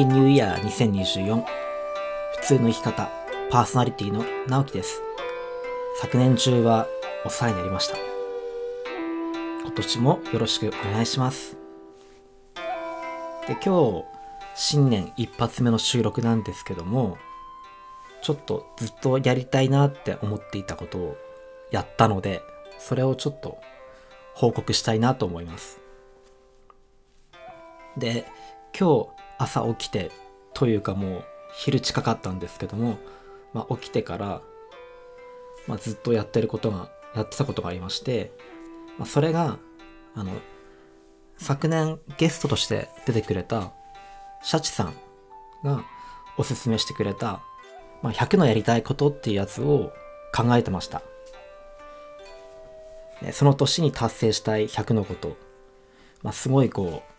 ハッピーニューイヤー2024普通の生き方パーソナリティの直樹です。昨年中はお世話になりました。今年もよろしくお願いします。で今日新年一発目の収録なんですけどもちょっとずっとやりたいなって思っていたことをやったのでそれをちょっと報告したいなと思います。で今日朝起きてというかもう昼近かったんですけども、まあ、起きてから、まあ、ずっとやってることがやってたことがありまして、まあ、それがあの昨年ゲストとして出てくれたシャチさんがおすすめしてくれた、まあ、100のやりたいことっていうやつを考えてました。その年に達成したい100のこと。まあ、すごいこう、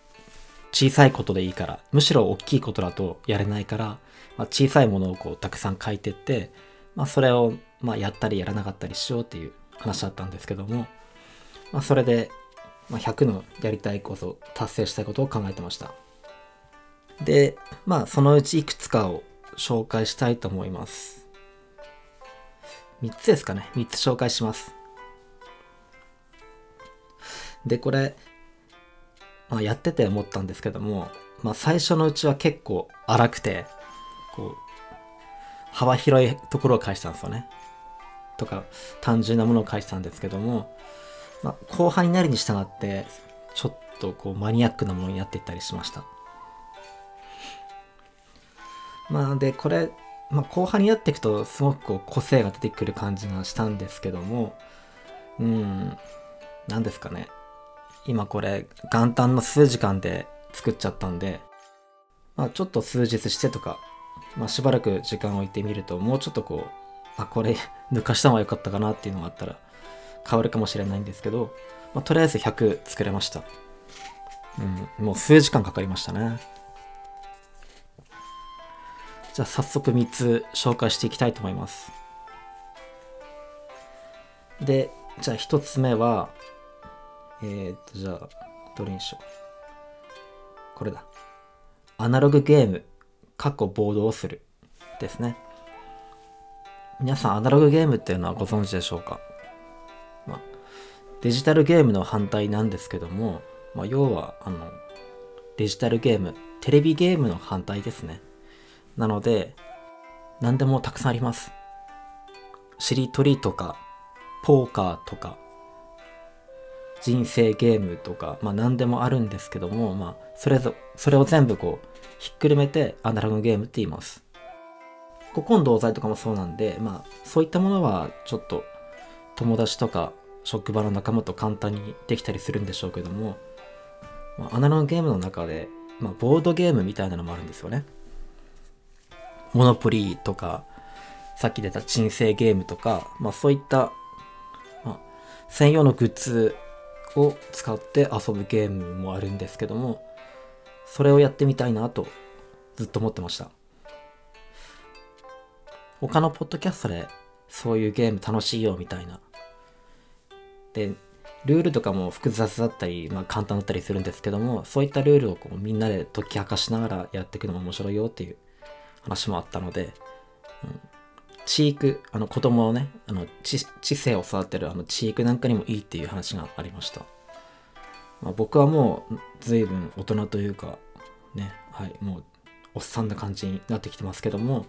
小さいことでいいから、むしろ大きいことだとやれないから、まあ、小さいものをこうたくさん書いてって、まあ、それをまあやったりやらなかったりしようっていう話だったんですけども、まあ、それで、まあ、100のやりたいこと達成したいことを考えてました。で、まあ、そのうちいくつかを紹介したいと思います。3つですかね。3つ紹介します。で、これ、まあ、やってて思ったんですけども、まあ、最初のうちは結構荒くて、こう、幅広いところを返したんですよね。とか、単純なものを返したんですけども、まあ、後半になるに従って、ちょっとこうマニアックなものになっていったりしました。まあで、これ、まあ、後半になっていくとすごくこう個性が出てくる感じがしたんですけども、うん、何ですかね。今これ元旦の数時間で作っちゃったんで、まあちょっと数日してとか、まあしばらく時間を置いてみると、もうちょっとこう、あ、これ 抜かした方が良かったかなっていうのがあったら変わるかもしれないんですけど、まあとりあえず100作れました。うん、もう数時間かかりましたね。じゃあ早速3つ紹介していきたいと思います。で、じゃあ1つ目は、えー、っと、じゃあ、どれにしよう。これだ。アナログゲーム、過去ボードをする。ですね。皆さん、アナログゲームっていうのはご存知でしょうか、まあ、デジタルゲームの反対なんですけども、まあ、要は、あの、デジタルゲーム、テレビゲームの反対ですね。なので、何でもたくさんあります。しりとりとか、ポーカーとか、人生ゲームとか、まあ何でもあるんですけども、まあそれぞ、それを全部こう、ひっくるめてアナログゲームって言います。古今同罪とかもそうなんで、まあそういったものはちょっと友達とか職場の仲間と簡単にできたりするんでしょうけども、まあ、アナログゲームの中で、まあボードゲームみたいなのもあるんですよね。モノポリーとか、さっき出た人生ゲームとか、まあそういった、まあ、専用のグッズを使って遊ぶゲームもあるんですけども、それをやってみたいなとずっと思ってました。他のポッドキャストでそういうゲーム楽しいよみたいな。で、ルールとかも複雑だったり、まあ簡単だったりするんですけども、そういったルールをこうみんなで解き明かしながらやっていくのも面白いよっていう話もあったので、うん、チーク、あの子供のね、あの知知性を育てるあのチークなんかにもいいっていう話がありました。まあ、僕はもう随分大人というか、ね、はい、もうおっさんな感じになってきてますけども、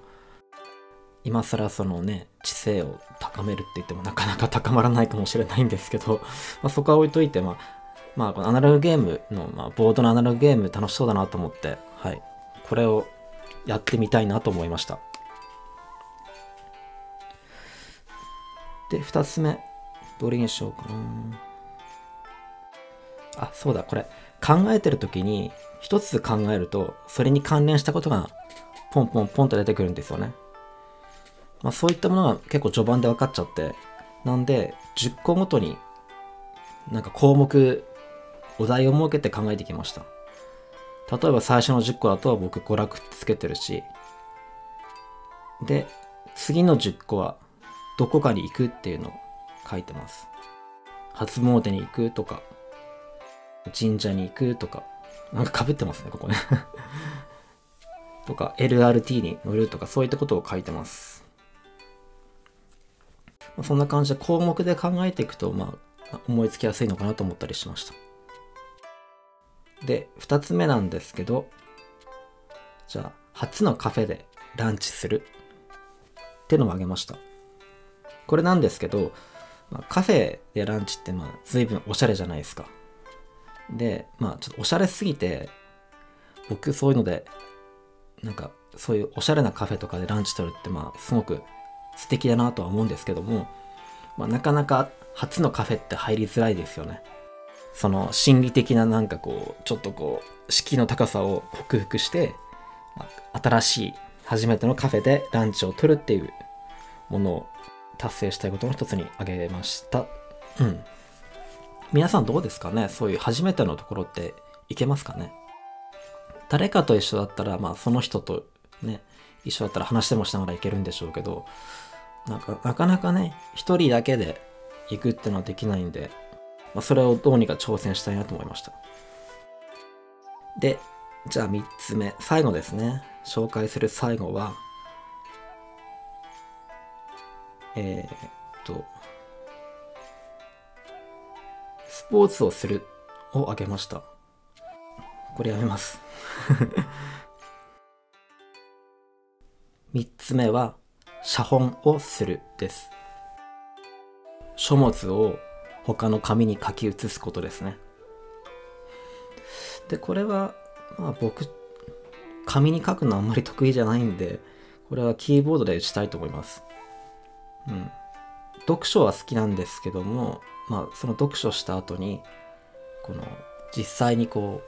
今更そのね、知性を高めるって言ってもなかなか高まらないかもしれないんですけど、まあ、そこは置いといて、まあ、まあ、このアナログゲームの、まあ、ボードのアナログゲーム楽しそうだなと思って、はい、これをやってみたいなと思いました。で、二つ目、どれにしようかな。あ、そうだ、これ、考えてる時に、一つ考えると、それに関連したことが、ポンポンポンと出てくるんですよね。まあ、そういったものが結構序盤で分かっちゃって、なんで、10個ごとに、なんか項目、お題を設けて考えてきました。例えば最初の10個だと僕娯楽つけてるし、で、次の10個はどこかに行くっていうのを書いてます。初詣に行くとか、神社に行くとか、なんか被ってますね、ここね とか LRT に乗るとかそういったことを書いてます。まあそんな感じで項目で考えていくと、まあ、思いつきやすいのかなと思ったりしました。で、2つ目なんですけど、じゃあ、初のカフェでランチするってのもあげました。これなんですけど、まあ、カフェでランチってまあ随分おしゃれじゃないですか。で、まあちょっとおしゃれすぎて、僕そういうので、なんかそういうおしゃれなカフェとかでランチ取るってまあすごく素敵だなとは思うんですけども、まあ、なかなか初のカフェって入りづらいですよね。その心理的ななんかこう、ちょっとこう、敷居の高さを克服して、まあ新しい初めてのカフェでランチを取るっていうものを達成したいことの一つに挙げました。うん。皆さんどうですかね？そういう初めてのところっていけますかね？誰かと一緒だったら、まあその人とね、一緒だったら話してもしながらいけるんでしょうけど、なんかなかなかね、一人だけで行くってのはできないんで、まあそれをどうにか挑戦したいなと思いました。で、じゃあ3つ目、最後ですね。紹介する最後は、えーっと、スポーツをするをあげました。これやめます。3つ目は、写本をするです。書物を他の紙に書き写すことですね。で、これは、まあ僕、紙に書くのあんまり得意じゃないんで、これはキーボードで打ちたいと思います。うん。読書は好きなんですけども、まあその読書した後に、この実際にこ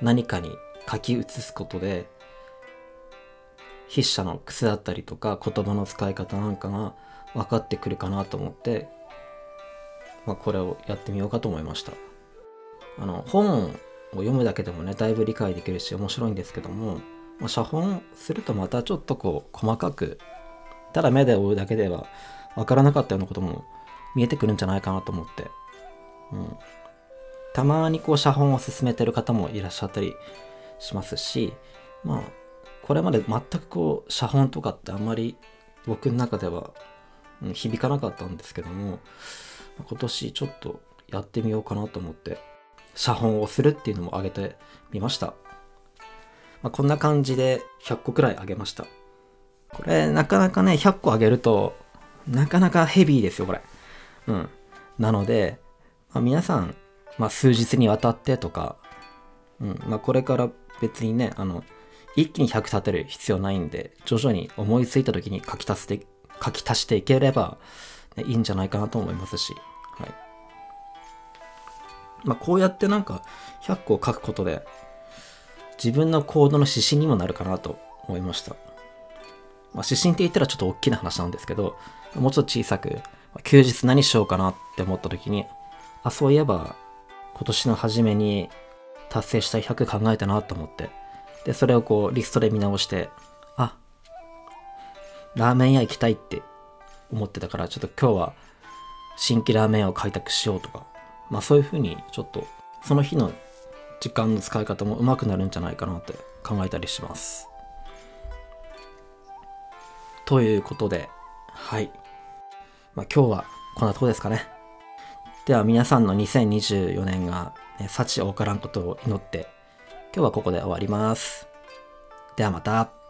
う何かに書き写すことで、筆者の癖だったりとか言葉の使い方なんかが分かってくるかなと思って、まあこれをやってみようかと思いました。あの、本を読むだけでもね、だいぶ理解できるし面白いんですけども、ま、写本するとまたちょっとこう細かく、ただ目で追うだけでは分からなかったようなことも見えてくるんじゃないかなと思って、うん。たまにこう写本を進めてる方もいらっしゃったりしますし、まあ、これまで全くこう写本とかってあんまり僕の中では、響かなかったんですけども、今年ちょっとやってみようかなと思って、写本をするっていうのも挙げてみました。まあ、こんな感じで100個くらいあげました。これなかなかね、100個あげると、なかなかヘビーですよ、これ。うん。なので、まあ、皆さん、まあ、数日にわたってとか、うん。まあ、これから別にね、あの、一気に100立てる必要ないんで、徐々に思いついた時に書き足して、書き足していければ、ね、いいんじゃないかなと思いますし、はい。まあ、こうやってなんか100個書くことで自分の行動の指針にもなるかなと思いました。まあ、指針って言ったらちょっと大きな話なんですけど、もうちょっと小さく、ま休日何しようかなって思った時に、あ、そういえば今年の初めに達成したい100考えたなと思って、で、それをこうリストで見直して、あ、ラーメン屋行きたいって思ってたから、ちょっと今日は新規ラーメン屋を開拓しようとか、まあそういうふうにちょっとその日の時間の使い方も上手くなるんじゃないかなって考えたりします。ということで、はい。まあ今日はこんなとこですかね。では皆さんの2024年が、ね、幸多からんことを祈って、今日はここで終わります。ではまた。